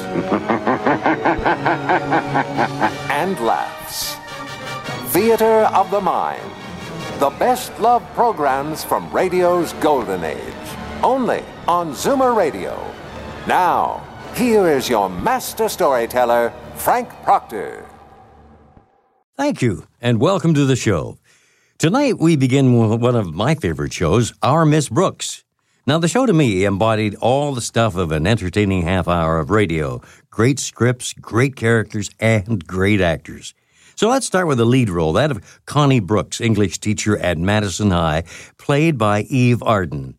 and laughs. Theater of the Mind. The best love programs from radio's golden age. Only on Zoomer Radio. Now, here is your master storyteller, Frank Proctor. Thank you, and welcome to the show. Tonight we begin with one of my favorite shows, Our Miss Brooks. Now, the show to me embodied all the stuff of an entertaining half hour of radio great scripts, great characters, and great actors. So let's start with the lead role, that of Connie Brooks, English teacher at Madison High, played by Eve Arden.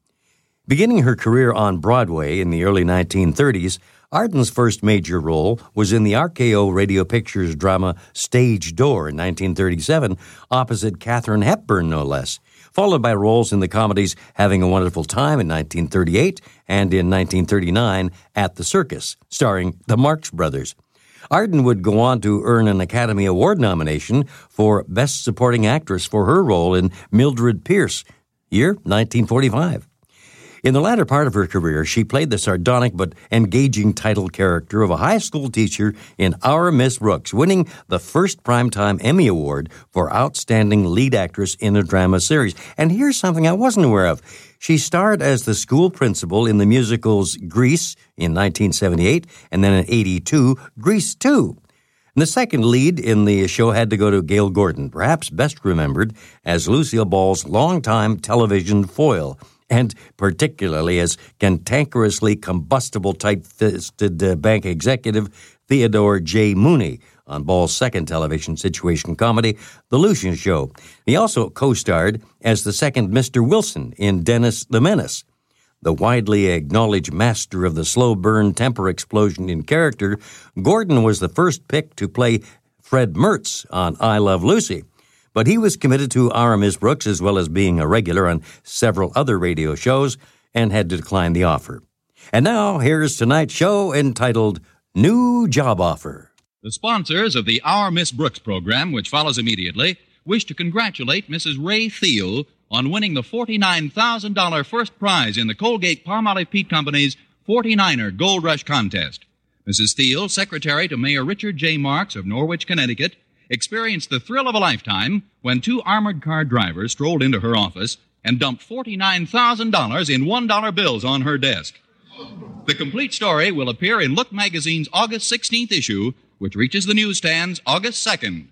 Beginning her career on Broadway in the early 1930s, Arden's first major role was in the RKO Radio Pictures drama Stage Door in 1937, opposite Katharine Hepburn, no less, followed by roles in the comedies Having a Wonderful Time in 1938 and in 1939 At the Circus, starring the Marx Brothers. Arden would go on to earn an Academy Award nomination for Best Supporting Actress for her role in Mildred Pierce, year 1945. In the latter part of her career, she played the sardonic but engaging title character of a high school teacher in Our Miss Brooks, winning the first Primetime Emmy Award for Outstanding Lead Actress in a Drama Series. And here's something I wasn't aware of. She starred as the school principal in the musicals Grease in 1978 and then in 82, Grease 2. And the second lead in the show had to go to Gale Gordon, perhaps best remembered as Lucille Ball's longtime television foil and particularly as cantankerously combustible tight fisted uh, bank executive Theodore J. Mooney on Ball's second television situation comedy, The Lucy Show. He also co starred as the second Mr. Wilson in Dennis the Menace. The widely acknowledged master of the slow burn temper explosion in character, Gordon was the first pick to play Fred Mertz on I Love Lucy. But he was committed to Miss Brooks as well as being a regular on several other radio shows and had to decline the offer. And now, here's tonight's show entitled New Job Offer. The sponsors of the Our Miss Brooks program, which follows immediately, wish to congratulate Mrs. Ray Thiel on winning the $49,000 first prize in the Colgate Palmolive Peet Company's 49er Gold Rush contest. Mrs. Thiel, secretary to Mayor Richard J. Marks of Norwich, Connecticut, experienced the thrill of a lifetime when two armored car drivers strolled into her office and dumped $49,000 in $1 bills on her desk. The complete story will appear in Look magazine's August 16th issue, which reaches the newsstands August 2nd.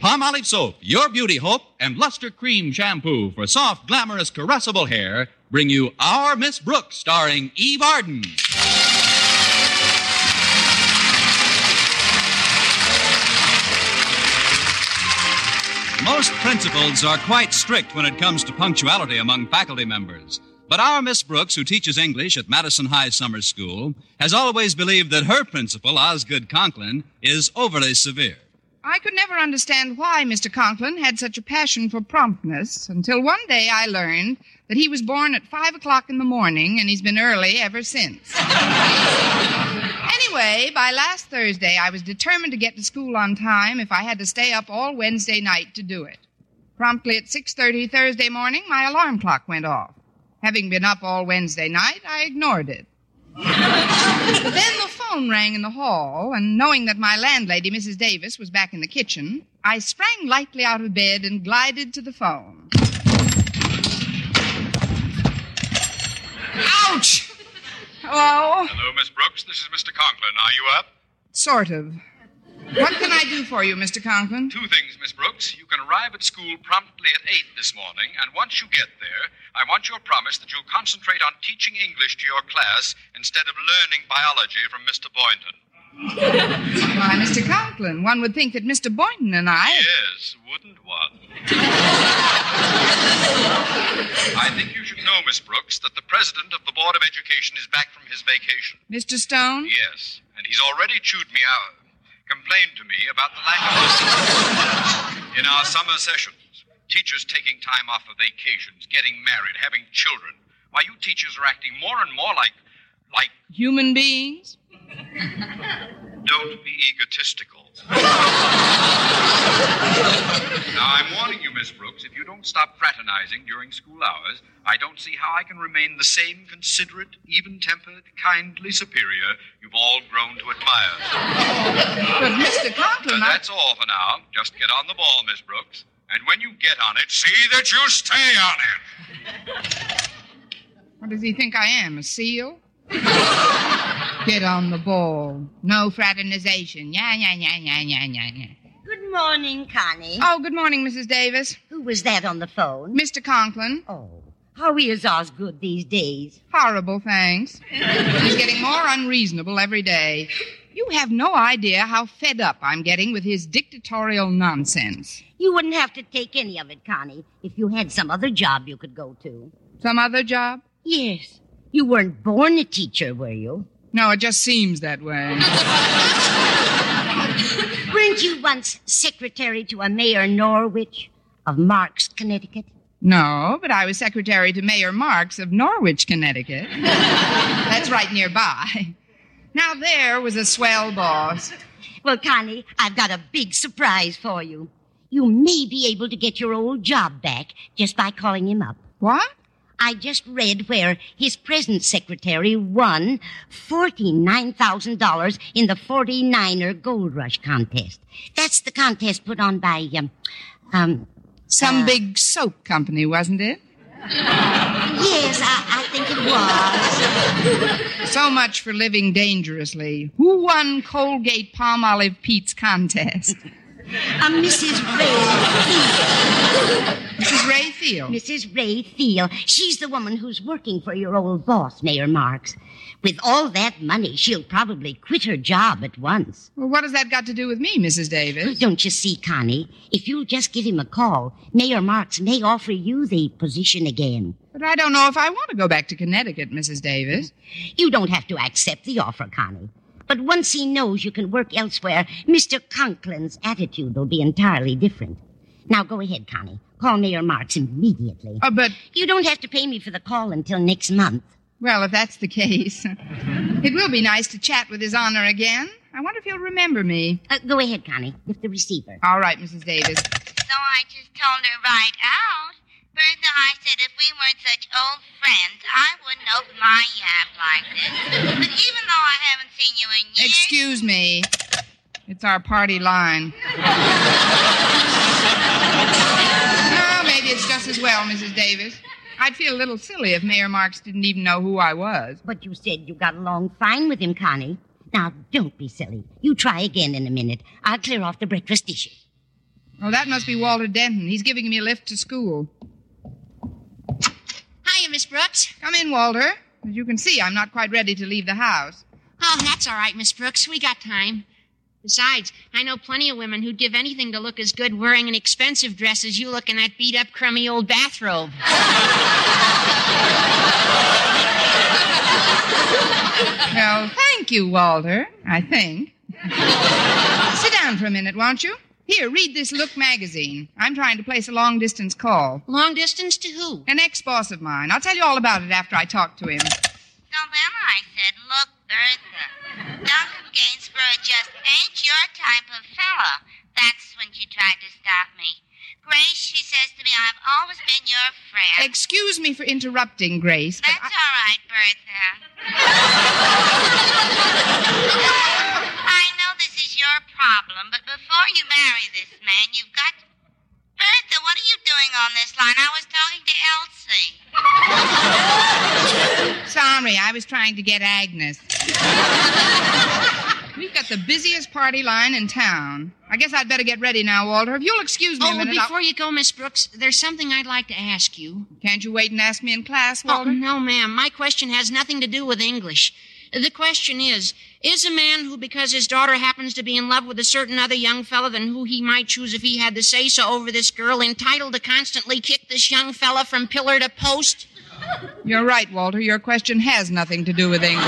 Palmolive soap, your beauty hope, and Luster cream shampoo for soft, glamorous, caressable hair bring you Our Miss Brooks, starring Eve Arden. Most principals are quite strict when it comes to punctuality among faculty members. But our Miss Brooks, who teaches English at Madison High Summer School, has always believed that her principal, Osgood Conklin, is overly severe. I could never understand why Mr. Conklin had such a passion for promptness until one day I learned that he was born at five o'clock in the morning and he's been early ever since. anyway, by last Thursday, I was determined to get to school on time if I had to stay up all Wednesday night to do it. Promptly at 6.30 Thursday morning, my alarm clock went off. Having been up all Wednesday night, I ignored it. then the phone rang in the hall, and knowing that my landlady, Mrs. Davis, was back in the kitchen, I sprang lightly out of bed and glided to the phone. Ouch! Hello? Hello, Miss Brooks. This is Mr. Conklin. Are you up? Sort of. What can I do for you, Mr. Conklin? Two things, Miss Brooks. You can arrive at school promptly at 8 this morning, and once you get there, I want your promise that you'll concentrate on teaching English to your class instead of learning biology from Mr. Boynton. Why, Mr. Conklin, one would think that Mr. Boynton and I. Yes, wouldn't one? I think you should know, Miss Brooks, that the president of the Board of Education is back from his vacation. Mr. Stone? Yes, and he's already chewed me out, complained to me about the lack of discipline in our summer sessions. Teachers taking time off for vacations, getting married, having children. Why, you teachers are acting more and more like. Like. Human beings? Don't be egotistical. now, I'm warning you, Miss Brooks, if you don't stop fraternizing during school hours, I don't see how I can remain the same considerate, even tempered, kindly superior you've all grown to admire. But, Mr. Conklin, I... that's all for now. Just get on the ball, Miss Brooks. And when you get on it, see that you stay on it. What does he think I am, a seal? Get on the ball. No fraternization. Yeah, yeah, yeah, yeah, yeah, yeah, yeah. Good morning, Connie. Oh, good morning, Mrs. Davis. Who was that on the phone? Mr. Conklin. Oh, how is Osgood these days? Horrible, thanks. He's getting more unreasonable every day. You have no idea how fed up I'm getting with his dictatorial nonsense. You wouldn't have to take any of it, Connie, if you had some other job you could go to. Some other job? Yes. You weren't born a teacher, were you? No, it just seems that way. Weren't you once secretary to a Mayor Norwich of Marks, Connecticut? No, but I was secretary to Mayor Marks of Norwich, Connecticut. That's right nearby. Now, there was a swell boss. Well, Connie, I've got a big surprise for you. You may be able to get your old job back just by calling him up. What? I just read where his present secretary won $49,000 in the 49er Gold Rush contest. That's the contest put on by, um, um, Some Uh. big soap company, wasn't it? yes, I, I think it was. So much for living dangerously. Who won Colgate Palmolive Peet's contest? Uh, Mrs. Ray. Mrs. Ray Thiel. Mrs. Ray Thiel. She's the woman who's working for your old boss, Mayor Marks. With all that money, she'll probably quit her job at once. Well, what has that got to do with me, Mrs. Davis? Don't you see, Connie? If you'll just give him a call, Mayor Marks may offer you the position again. But I don't know if I want to go back to Connecticut, Mrs. Davis. You don't have to accept the offer, Connie. But once he knows you can work elsewhere, Mr. Conklin's attitude will be entirely different. Now go ahead, Connie. Call Mayor Marks immediately. Uh, but, You don't have to pay me for the call until next month. well, if that's the case, it will be nice to chat with His Honor again. I wonder if he'll remember me. Uh, go ahead, Connie. Lift the receiver. All right, Mrs. Davis. So I just told her right out. Bertha, I said if we weren't such old friends, I wouldn't open my yap like this. But even though I haven't seen you in years. Excuse me. It's our party line. no, maybe it's just as well, Mrs. Davis. I'd feel a little silly if Mayor Marks didn't even know who I was. But you said you got along fine with him, Connie. Now, don't be silly. You try again in a minute. I'll clear off the breakfast dishes. Oh, that must be Walter Denton. He's giving me a lift to school. Hiya, Miss Brooks. Come in, Walter. As you can see, I'm not quite ready to leave the house. Oh, that's all right, Miss Brooks. We got time. Besides, I know plenty of women who'd give anything to look as good wearing an expensive dress as you look in that beat up, crummy old bathrobe. Well, thank you, Walter, I think. Sit down for a minute, won't you? Here, read this Look magazine. I'm trying to place a long distance call. Long distance to who? An ex boss of mine. I'll tell you all about it after I talk to him. So then I said, look, Bertha, Duncan Gainsborough just ain't your type of fellow. That's when she tried to stop me. Grace, she says to me, I've always been your friend. Excuse me for interrupting, Grace, but That's I, all right, Bertha. I know this is your problem, but before you marry this man, you've got to. Bertha, what are you doing on this line? I was talking to Elsie. sorry, I was trying to get Agnes. We've got the busiest party line in town. I guess I'd better get ready now, Walter. If you'll excuse me a Oh, minute. I'll- before you go, Miss Brooks, there's something I'd like to ask you. Can't you wait and ask me in class, oh, Walter? Oh, no, ma'am. My question has nothing to do with English. The question is Is a man who, because his daughter happens to be in love with a certain other young fellow than who he might choose if he had the say so over this girl, entitled to constantly kick this young fellow from pillar to post? You're right, Walter. Your question has nothing to do with English.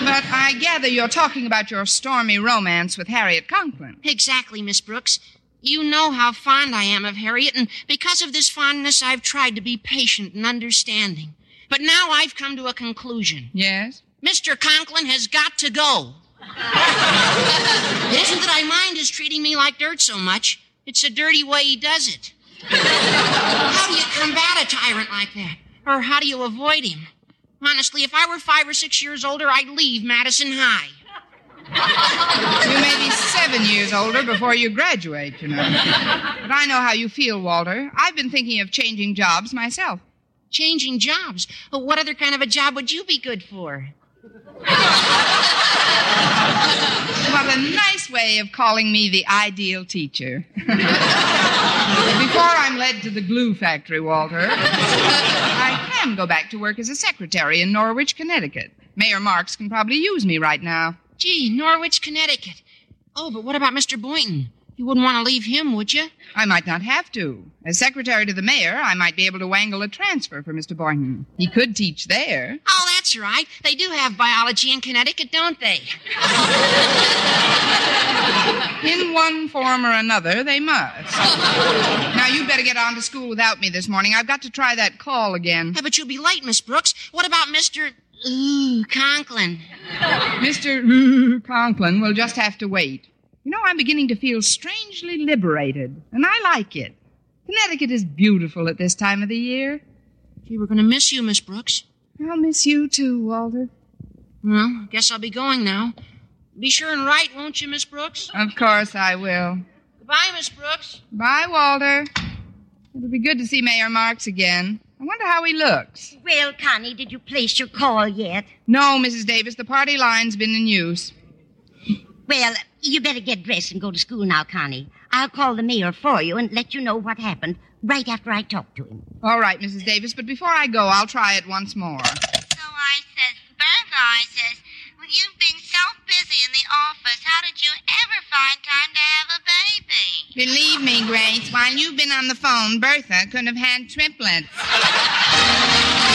but I gather you're talking about your stormy romance with Harriet Conklin. Exactly, Miss Brooks. You know how fond I am of Harriet, and because of this fondness, I've tried to be patient and understanding. But now I've come to a conclusion. Yes? Mr. Conklin has got to go. it isn't that I mind his treating me like dirt so much, it's a dirty way he does it. how do you combat a tyrant like that? Or how do you avoid him? Honestly, if I were five or six years older, I'd leave Madison High. You may be seven years older before you graduate, you know. But I know how you feel, Walter. I've been thinking of changing jobs myself. Changing jobs? Well, what other kind of a job would you be good for? What a nice way of calling me the ideal teacher. Before I'm led to the glue factory, Walter, I can go back to work as a secretary in Norwich, Connecticut. Mayor Marks can probably use me right now. Gee, Norwich, Connecticut. Oh, but what about Mr. Boynton? You wouldn't want to leave him, would you? I might not have to. As secretary to the mayor, I might be able to wangle a transfer for Mr. Boynton. He could teach there. Oh, that's right. They do have biology in Connecticut, don't they? In one form or another, they must. now, you'd better get on to school without me this morning. I've got to try that call again. Yeah, but you'll be late, Miss Brooks. What about Mr. Ooh, Conklin? Mr. Conklin will just have to wait. You know, I'm beginning to feel strangely liberated, and I like it. Connecticut is beautiful at this time of the year. Gee, we're going to miss you, Miss Brooks. I'll miss you too, Walter. Well, I guess I'll be going now. Be sure and write, won't you, Miss Brooks? Of course I will. Goodbye, Miss Brooks. Bye, Walter. It'll be good to see Mayor Marks again. I wonder how he looks. Well, Connie, did you place your call yet? No, Mrs. Davis, the party line's been in use. Well, you better get dressed and go to school now, Connie. I'll call the mayor for you and let you know what happened right after I talk to him. All right, Mrs. Davis, but before I go, I'll try it once more. So I says, Bertha, I says, well, you've been so busy in the office. How did you ever find time to have a baby? Believe me, Grace, while you've been on the phone, Bertha couldn't have had triplets.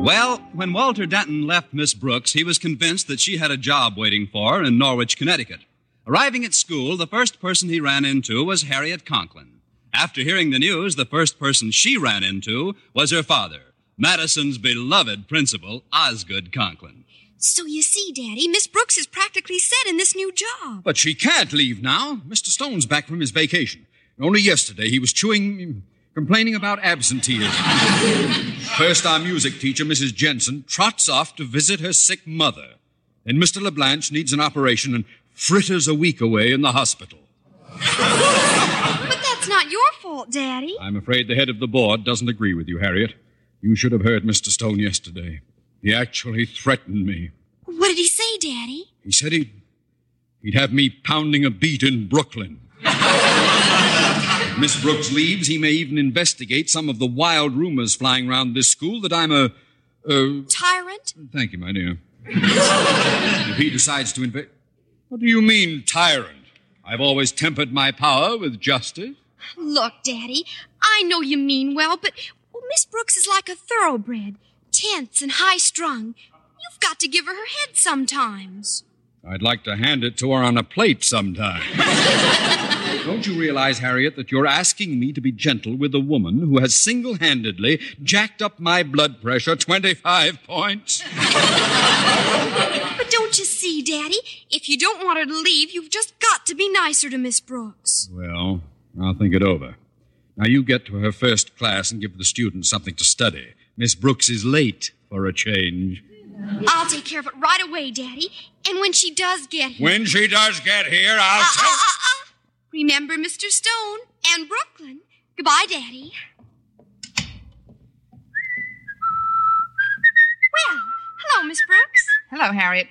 Well, when Walter Denton left Miss Brooks, he was convinced that she had a job waiting for her in Norwich, Connecticut. Arriving at school, the first person he ran into was Harriet Conklin. After hearing the news, the first person she ran into was her father, Madison's beloved principal, Osgood Conklin. So you see, Daddy, Miss Brooks is practically set in this new job. But she can't leave now. Mr. Stone's back from his vacation. Only yesterday he was chewing, complaining about absenteeism. First, our music teacher, Mrs. Jensen, trots off to visit her sick mother. Then Mr. LeBlanche needs an operation and fritters a week away in the hospital. But that's not your fault, Daddy. I'm afraid the head of the board doesn't agree with you, Harriet. You should have heard Mr. Stone yesterday. He actually threatened me. What did he say, Daddy? He said he'd, he'd have me pounding a beat in Brooklyn. Miss Brooks leaves, he may even investigate some of the wild rumors flying around this school that I'm a. a Tyrant? thank you, my dear. if he decides to invest. What do you mean, tyrant? I've always tempered my power with justice. Look, Daddy, I know you mean well, but well, Miss Brooks is like a thoroughbred, tense and high strung. You've got to give her her head sometimes. I'd like to hand it to her on a plate sometime. Don't you realize, Harriet, that you're asking me to be gentle with a woman who has single handedly jacked up my blood pressure 25 points? But don't you see, Daddy? If you don't want her to leave, you've just got to be nicer to Miss Brooks. Well, I'll think it over. Now you get to her first class and give the students something to study. Miss Brooks is late for a change. I'll take care of it right away, Daddy. And when she does get here. When she does get here, I'll Uh, tell. uh, uh, uh. Remember Mr. Stone and Brooklyn. Goodbye, Daddy. Well, hello, Miss Brooks. Hello, Harriet.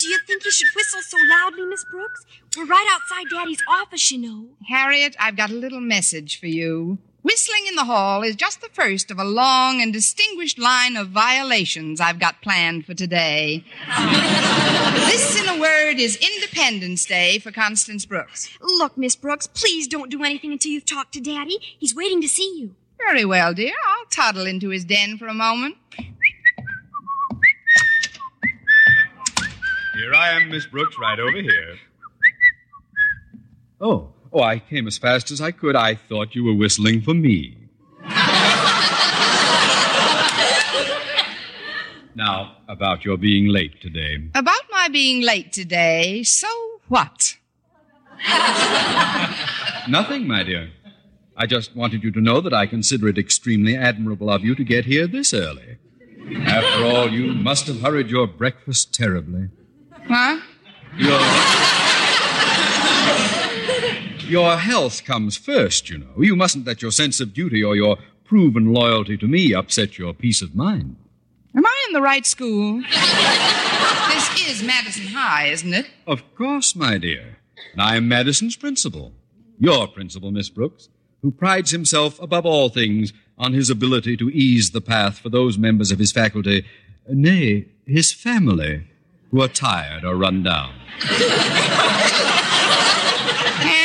Do you think you should whistle so loudly, Miss Brooks? We're right outside Daddy's office, you know. Harriet, I've got a little message for you. Whistling in the hall is just the first of a long and distinguished line of violations I've got planned for today. this, in a word, is Independence Day for Constance Brooks. Look, Miss Brooks, please don't do anything until you've talked to Daddy. He's waiting to see you. Very well, dear. I'll toddle into his den for a moment. Here I am, Miss Brooks, right over here. Oh, oh, I came as fast as I could. I thought you were whistling for me. now, about your being late today. About my being late today, so what? Nothing, my dear. I just wanted you to know that I consider it extremely admirable of you to get here this early. After all, you must have hurried your breakfast terribly. Huh? Your, your health comes first, you know. You mustn't let your sense of duty or your proven loyalty to me upset your peace of mind. Am I in the right school? this is Madison High, isn't it? Of course, my dear. And I am Madison's principal. Your principal, Miss Brooks, who prides himself above all things on his ability to ease the path for those members of his faculty, nay, his family, who are tired or run down.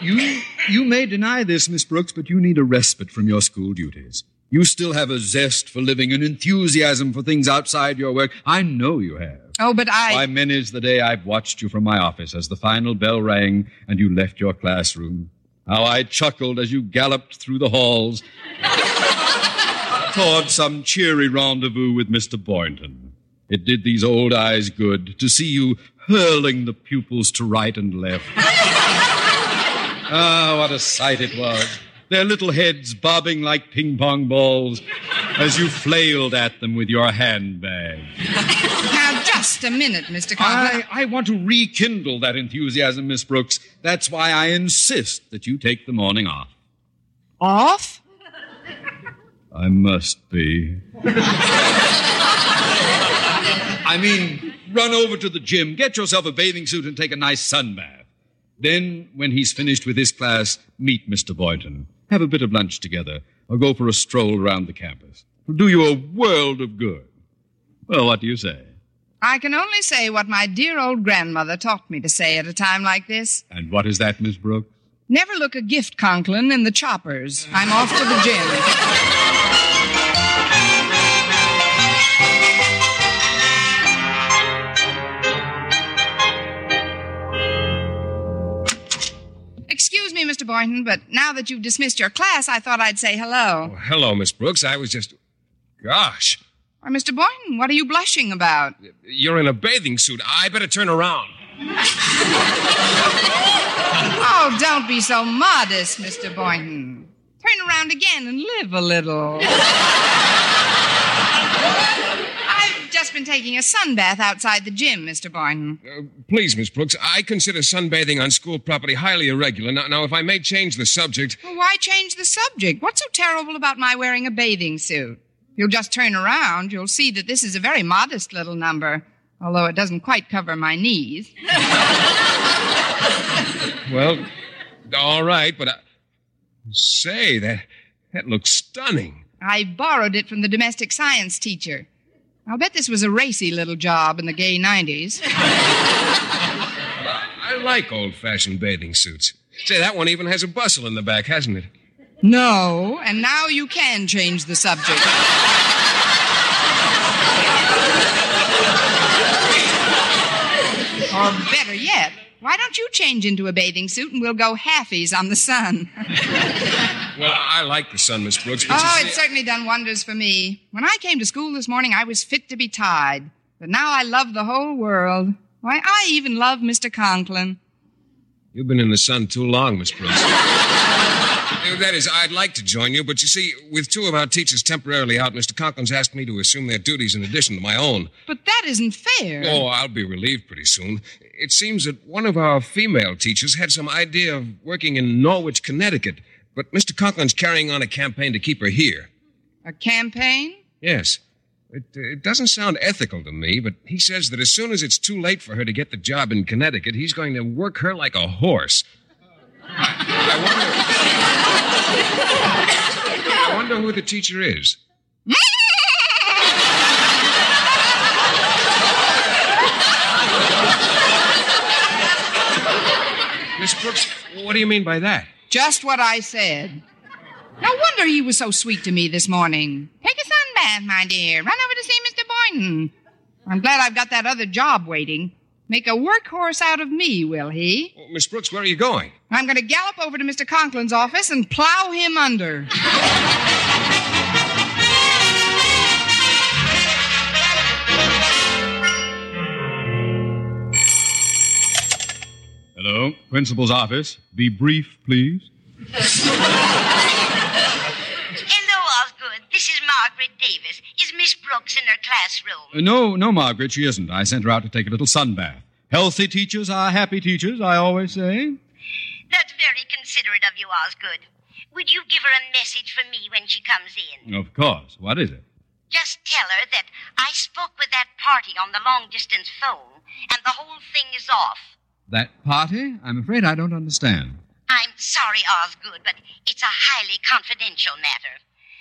You, you may deny this, Miss Brooks, but you need a respite from your school duties. You still have a zest for living, an enthusiasm for things outside your work. I know you have. Oh, but I. Why, many's the day I've watched you from my office as the final bell rang and you left your classroom. How I chuckled as you galloped through the halls toward some cheery rendezvous with Mr. Boynton. It did these old eyes good to see you hurling the pupils to right and left. Ah, what a sight it was. Their little heads bobbing like ping pong balls as you flailed at them with your handbag. Now, just a minute, Mr. Conklin. I, I want to rekindle that enthusiasm, Miss Brooks. That's why I insist that you take the morning off. Off? I must be. I mean, run over to the gym, get yourself a bathing suit, and take a nice sun bath. Then, when he's finished with his class, meet Mr. Boynton. Have a bit of lunch together, or go for a stroll around the campus. It'll do you a world of good. Well, what do you say? I can only say what my dear old grandmother taught me to say at a time like this. And what is that, Miss Brooks? Never look a gift Conklin in the choppers. I'm off to the gym. Me, Mr. Boynton, but now that you've dismissed your class, I thought I'd say hello. Oh, hello, Miss Brooks. I was just. Gosh, Why, Mr. Boynton, what are you blushing about? you're in a bathing suit. I better turn around. Oh, don't be so modest, Mr. Boynton. Turn around again and live a little. I've just been taking a sunbath outside the gym, Mr. Boynton. Uh, please, Miss Brooks, I consider sunbathing on school property highly irregular. Now, now, if I may change the subject. Well, why change the subject? What's so terrible about my wearing a bathing suit? You'll just turn around, you'll see that this is a very modest little number, although it doesn't quite cover my knees. Well, all right, but I, say that that looks stunning. I borrowed it from the domestic science teacher. I'll bet this was a racy little job in the gay 90s. I like old-fashioned bathing suits. Say, that one even has a bustle in the back, hasn't it? No, and now you can change the subject. or better yet, why don't you change into a bathing suit and we'll go halfies on the sun? Well, I like the sun, Miss Brooks, oh, it's certainly done wonders for me. When I came to school this morning, I was fit to be tied. But now I love the whole world. Why, I even love Mr. Conklin. You've been in the sun too long, Miss Brooks. That is, I'd like to join you, but you see, with two of our teachers temporarily out, Mr. Conklin's asked me to assume their duties in addition to my own. But that isn't fair. Oh, I'll be relieved pretty soon. It seems that one of our female teachers had some idea of working in Norwich, Connecticut, But Mr. Conklin's carrying on a campaign to keep her here. A campaign? Yes. It, it doesn't sound ethical to me, but he says that as soon as it's too late for her to get the job in Connecticut, he's going to work her like a horse. I wonder. I wonder who the teacher is. Miss Brooks, what do you mean by that? Just what I said. No wonder he was so sweet to me this morning. Take a sun bath, my dear. Run over to see Mr. Boynton. I'm glad I've got that other job waiting. Make a workhorse out of me, will he? Oh, Miss Brooks, where are you going? I'm going to gallop over to Mr. Conklin's office and plow him under. Hello, principal's office. Be brief, please. Hello, Osgood. This is Margaret Davis. Is Miss Brooks in her classroom? Uh, no, no, Margaret, she isn't. I sent her out to take a little sun bath. Healthy teachers are happy teachers, I always say. That's very considerate of you, Osgood. Would you give her a message for me when she comes in? Of course. What is it? Just tell her that I spoke with that party on the long distance phone, and the whole thing is off. That party? I'm afraid I don't understand. I'm sorry, Osgood, but it's a highly confidential matter.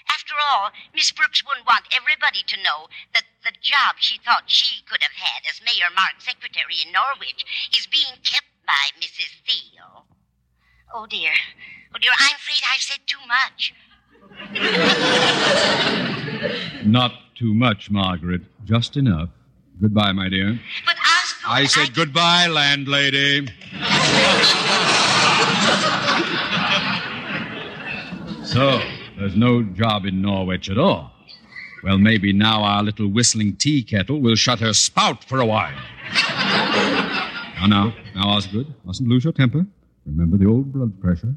After all, Miss Brooks wouldn't want everybody to know that the job she thought she could have had as Mayor Mark's secretary in Norwich is being kept by Mrs. Thiel. Oh, dear. Oh, dear, I'm afraid I've said too much. Not too much, Margaret. Just enough. Goodbye, my dear. But Osgood, I said goodbye, landlady. so, there's no job in Norwich at all. Well, maybe now our little whistling tea kettle will shut her spout for a while. now, now, now, Osgood, mustn't lose your temper. Remember the old blood pressure.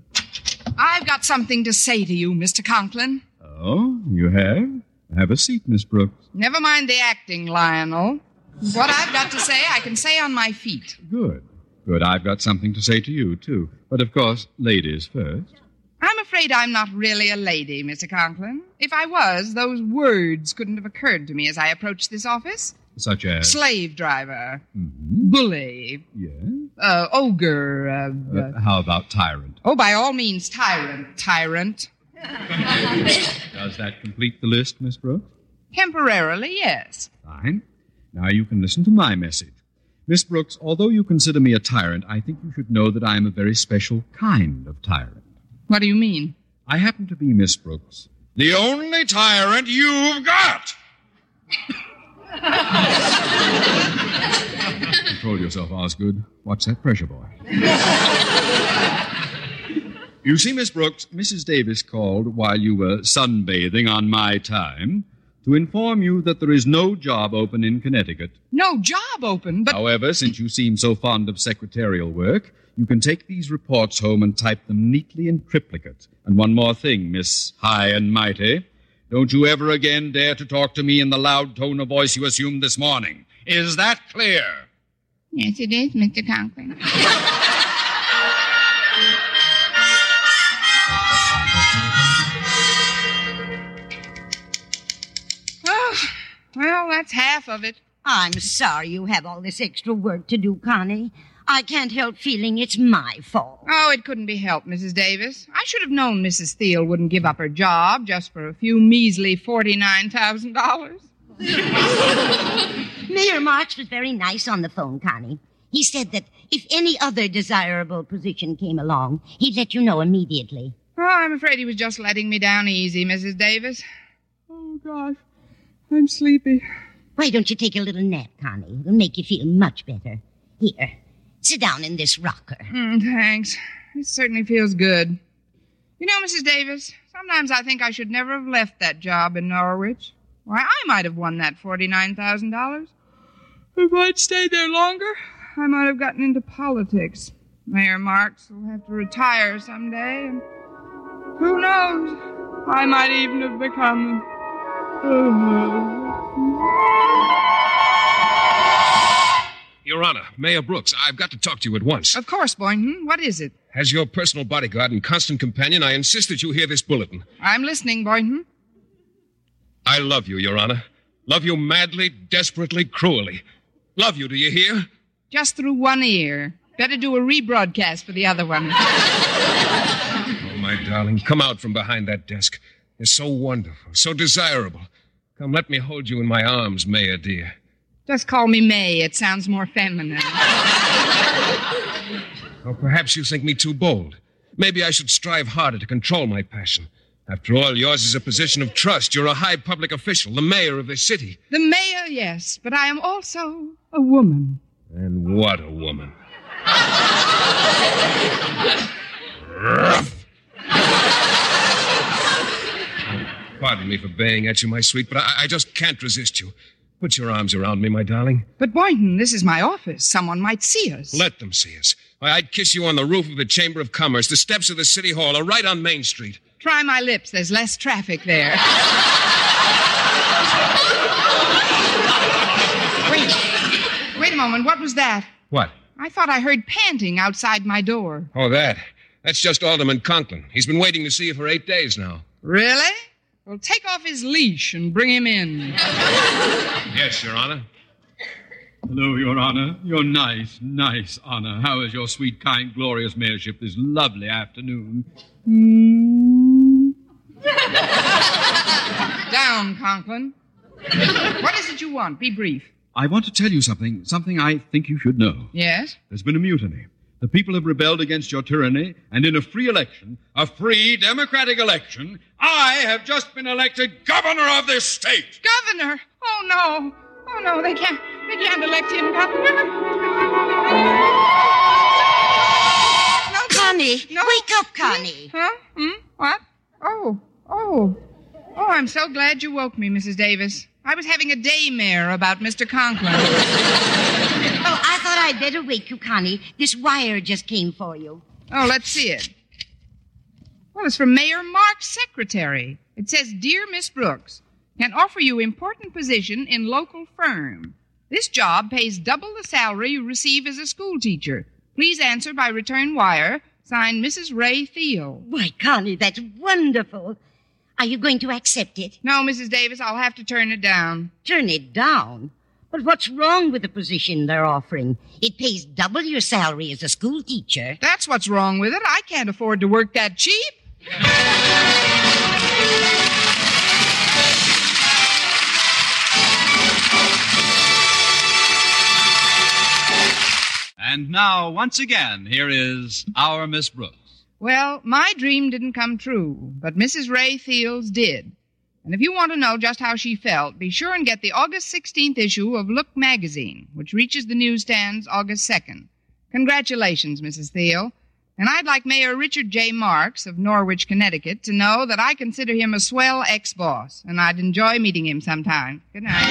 I've got something to say to you, Mr. Conklin. Oh, you have? Have a seat, Miss Brooks. Never mind the acting, Lionel. What I've got to say, I can say on my feet. Good. Good. I've got something to say to you, too. But of course, ladies first. I'm afraid I'm not really a lady, Mr. Conklin. If I was, those words couldn't have occurred to me as I approached this office. Such as. Slave driver, bully, Yes. uh, ogre. Uh, Uh, how about tyrant? oh, by all means, tyrant. Tyrant. Does that complete the list, Miss Brooks? Temporarily, yes. Fine. Now you can listen to my message. Miss Brooks, although you consider me a tyrant, I think you should know that I am a very special kind of tyrant. What do you mean? I happen to be Miss Brooks. The only tyrant you've got! Control yourself, Osgood. Watch that pressure, boy. you see, Miss Brooks, Mrs. Davis called while you were sunbathing on my time to inform you that there is no job open in Connecticut. No job open, but However, since you seem so fond of secretarial work, you can take these reports home and type them neatly in triplicate. And one more thing, Miss High and Mighty. Don't you ever again dare to talk to me in the loud tone of voice you assumed this morning. Is that clear? yes, it is, Mr. Conklin. well, that's half of it. I'm sorry you have all this extra work to do, Connie. I can't help feeling it's my fault. Oh, it couldn't be helped, Mrs. Davis. I should have known Mrs. Thiel wouldn't give up her job just for a few measly $49,000. Mayor Marks was very nice on the phone, Connie. He said that if any other desirable position came along, he'd let you know immediately. Oh, I'm afraid he was just letting me down easy, Mrs. Davis. Oh, gosh. I'm sleepy. Why don't you take a little nap, Connie? It'll make you feel much better. Here, sit down in this rocker. Mm, thanks. It certainly feels good. You know, Mrs. Davis, sometimes I think I should never have left that job in Norwich. Why, I might have won that $49,000. If I'd stayed there longer, I might have gotten into politics. Mayor Marks will have to retire someday, and who knows? I might even have become. Mm-hmm. Your Honor, Mayor Brooks, I've got to talk to you at once. Of course, Boynton. What is it? As your personal bodyguard and constant companion, I insist that you hear this bulletin. I'm listening, Boynton. I love you, Your Honor. Love you madly, desperately, cruelly. Love you, do you hear? Just through one ear. Better do a rebroadcast for the other one. Oh, my darling, come out from behind that desk. You're so wonderful, so desirable. Come, let me hold you in my arms, Mayor dear. Just call me May. It sounds more feminine. Or oh, perhaps you think me too bold. Maybe I should strive harder to control my passion. After all, yours is a position of trust. You're a high public official, the mayor of the city. The mayor, yes, but I am also a woman. And what a woman. Pardon me for baying at you, my sweet, but I, I just can't resist you. Put your arms around me, my darling. But Boynton, this is my office. Someone might see us. Let them see us. Why, I'd kiss you on the roof of the Chamber of Commerce, the steps of the City Hall, or right on Main Street. Try my lips. There's less traffic there. wait. Wait a moment. What was that? What? I thought I heard panting outside my door. Oh, that. That's just Alderman Conklin. He's been waiting to see you for eight days now. Really? Well, take off his leash and bring him in. Yes, Your Honor. Hello, Your Honor. Your nice, nice honor. How is your sweet, kind, glorious mayorship this lovely afternoon? Down, Conklin. What is it you want? Be brief. I want to tell you something, something I think you should know. Yes? There's been a mutiny. The people have rebelled against your tyranny, and in a free election, a free democratic election, I have just been elected governor of this state. Governor? Oh, no. Oh, no, they can't, they can't elect him governor. No, Connie, No. wake up, Connie. Huh? Hmm? What? Oh, oh. Oh, I'm so glad you woke me, Mrs. Davis. I was having a daymare about Mr. Conklin. I I'd better wake you, Connie. This wire just came for you. Oh, let's see it. Well, it's from Mayor Mark's secretary. It says, Dear Miss Brooks, can offer you important position in local firm. This job pays double the salary you receive as a school teacher. Please answer by return wire. Signed, Mrs. Ray Thiel. Why, Connie, that's wonderful. Are you going to accept it? No, Mrs. Davis, I'll have to turn it down. Turn it down? But what's wrong with the position they're offering? It pays double your salary as a school teacher. That's what's wrong with it. I can't afford to work that cheap. And now, once again, here is our Miss Brooks. Well, my dream didn't come true, but Mrs. Ray Thiel's did. And if you want to know just how she felt, be sure and get the August 16th issue of Look magazine, which reaches the newsstands August 2nd. Congratulations, Mrs. Thiel. And I'd like Mayor Richard J. Marks of Norwich, Connecticut, to know that I consider him a swell ex boss, and I'd enjoy meeting him sometime. Good night.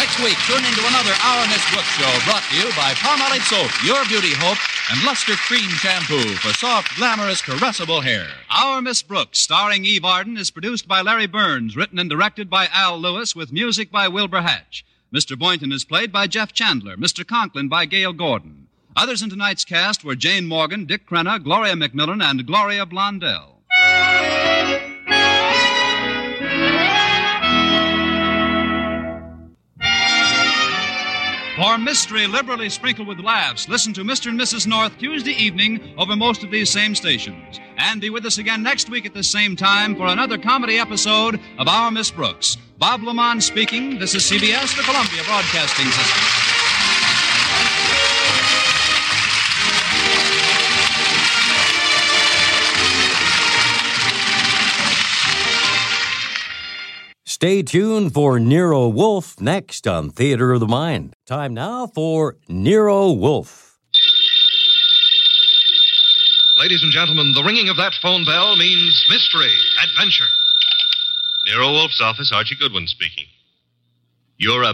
Next week, tune into another Our Miss Brooks show brought to you by Palmolive Soap, Your Beauty Hope, and Luster Cream Shampoo for soft, glamorous, caressable hair. Our Miss Brooks, starring Eve Arden, is produced by Larry Berns, written and directed by Al Lewis, with music by Wilbur Hatch. Mr. Boynton is played by Jeff Chandler, Mr. Conklin by Gale Gordon. Others in tonight's cast were Jane Morgan, Dick Crenna, Gloria McMillan, and Gloria Blondell. For mystery liberally sprinkled with laughs, listen to Mr. and Mrs. North Tuesday evening over most of these same stations. And be with us again next week at the same time for another comedy episode of Our Miss Brooks. Bob LeMond speaking. This is CBS, the Columbia Broadcasting System. Stay tuned for Nero Wolfe next on Theater of the Mind. Time now for Nero Wolfe. Ladies and gentlemen, the ringing of that phone bell means mystery, adventure. Nero Wolfe's office, Archie Goodwin speaking. You're a.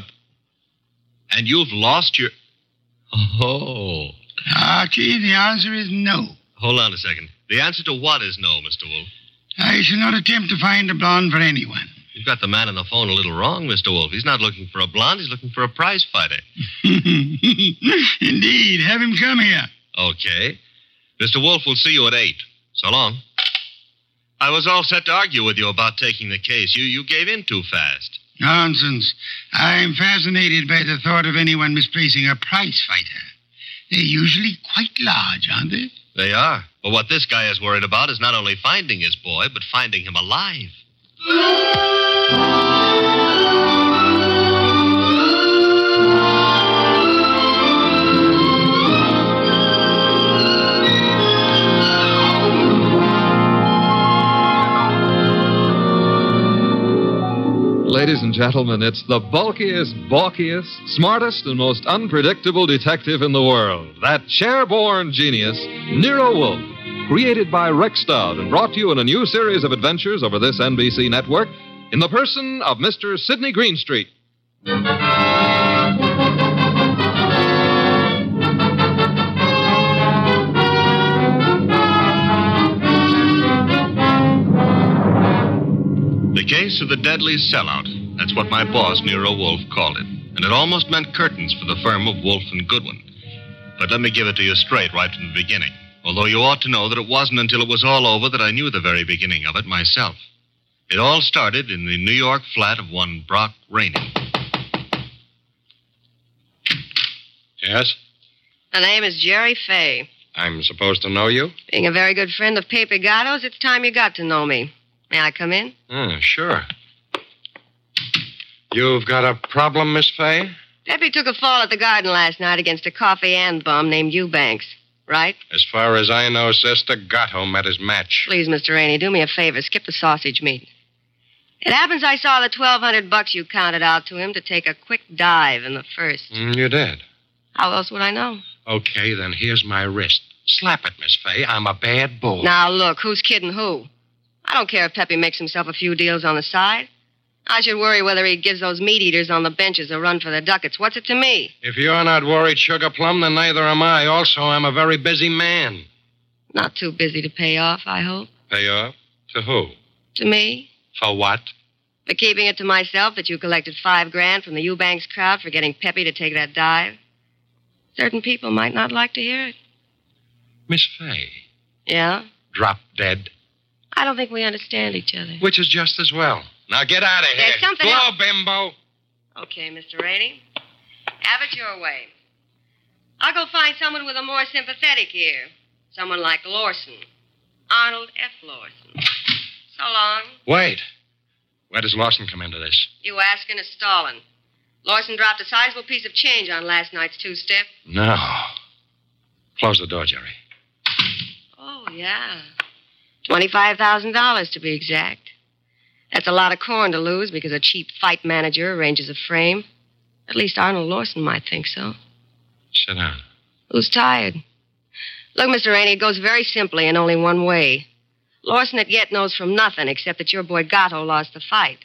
And you've lost your. Oh. Archie, the answer is no. Hold on a second. The answer to what is no, Mr. Wolfe? I shall not attempt to find a blonde for anyone. You've got the man on the phone a little wrong, Mr. Wolfe. He's not looking for a blonde, he's looking for a prize fighter. Indeed. Have him come here. Okay. Mr. Wolfe will see you at 8. So long. I was all set to argue with you about taking the case. You, you gave in too fast. Nonsense. I'm fascinated by the thought of anyone misplacing a prize fighter. They're usually quite large, aren't they? They are. But what this guy is worried about is not only finding his boy, but finding him alive. Ladies and gentlemen, it's the bulkiest, balkiest, smartest, and most unpredictable detective in the world. That chair-born genius, Nero Wolfe. Created by Rex Stout and brought to you in a new series of adventures over this NBC network in the person of Mr. Sidney Greenstreet. The case of the deadly sellout. That's what my boss, Nero Wolfe, called it. And it almost meant curtains for the firm of Wolfe and Goodwin. But let me give it to you straight right from the beginning. Although you ought to know that it wasn't until it was all over that I knew the very beginning of it myself. It all started in the New York flat of one Brock Rainey. Yes? My name is Jerry Fay. I'm supposed to know you? Being a very good friend of Pepe Gatto's, it's time you got to know me. May I come in? Oh, sure. You've got a problem, Miss Fay? Pepe took a fall at the garden last night against a coffee and bum named Eubanks, right? As far as I know, Sister Gatto met his match. Please, Mr. Rainey, do me a favor. Skip the sausage meat. It happens I saw the 1200 bucks you counted out to him to take a quick dive in the first. Mm, you did. How else would I know? Okay, then here's my wrist. Slap it, Miss Fay. I'm a bad bull. Now, look, who's kidding who? I don't care if Peppy makes himself a few deals on the side. I should worry whether he gives those meat eaters on the benches a run for the ducats. What's it to me? If you're not worried, Sugar Plum, then neither am I. Also, I'm a very busy man. Not too busy to pay off, I hope. Pay off? To who? To me? For what? For keeping it to myself that you collected five grand from the Eubanks crowd for getting Pepe to take that dive. Certain people might not like to hear it. Miss Fay. Yeah? Drop dead. I don't think we understand each other. Which is just as well. Now get out of here. There's something Go, else. bimbo. Okay, Mr. Rainey. Have it your way. I'll go find someone with a more sympathetic ear. Someone like Lawson. Arnold F. Lawson. So long. Wait. Where does Lawson come into this? You asking is stalling. Lawson dropped a sizable piece of change on last night's two step. No. Close the door, Jerry. Oh, yeah. $25,000 to be exact. That's a lot of corn to lose because a cheap fight manager arranges a frame. At least Arnold Lawson might think so. Sit down. Who's tired? Look, Mr. Rainey, it goes very simply in only one way. Lawson at yet knows from nothing except that your boy Gatto lost the fight.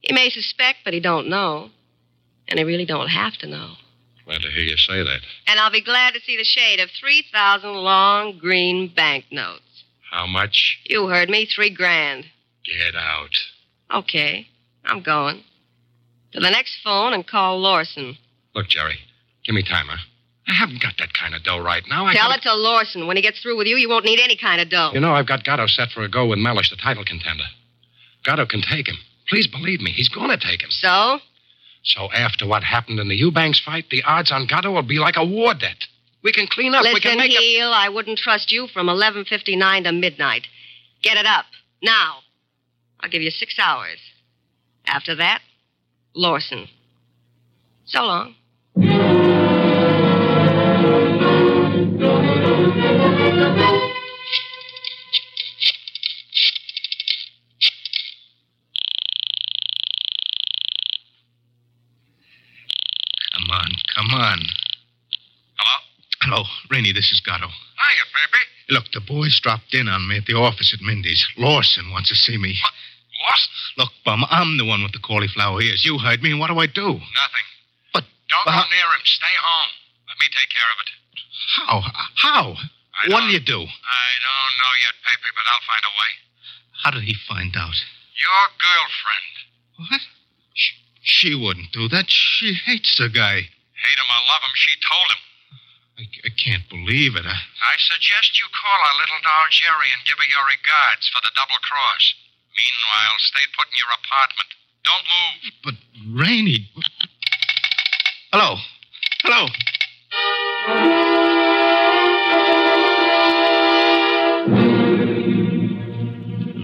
He may suspect, but he don't know. And he really don't have to know. Glad to hear you say that. And I'll be glad to see the shade of 3,000 long green banknotes. How much? You heard me, three grand. Get out. Okay, I'm going. To the next phone and call Lawson. Look, Jerry, give me time, huh? I haven't got that kind of dough right now. I Tell gotta- it to Lawson. When he gets through with you, you won't need any kind of dough. You know, I've got Gatto set for a go with Mellish, the title contender. Gatto can take him. Please believe me, he's going to take him. So? So after what happened in the Eubanks fight, the odds on Gatto will be like a war debt. We can clean up. we Listen, can make a... Heel, I wouldn't trust you from 11.59 to midnight. Get it up. Now. I'll give you six hours. After that, Lawson. So long. Come on, come on. Hello? Hello, Rainey, this is Gatto. Hiya, baby. Look, the boys dropped in on me at the office at Mindy's. Lawson wants to see me. Lost? Look, Bum, I'm the one with the cauliflower ears. You heard me. And what do I do? Nothing. But Don't but go near him. Stay home. Let me take care of it. How? How? What do you do? I don't know yet, Pepe, but I'll find a way. How did he find out? Your girlfriend. What? She, she wouldn't do that. She hates the guy. Hate him or love him, she told him. I, I can't believe it. I, I suggest you call our little doll Jerry and give her your regards for the double cross. Meanwhile, stay put in your apartment. Don't move. but Rainey. Hello. Hello.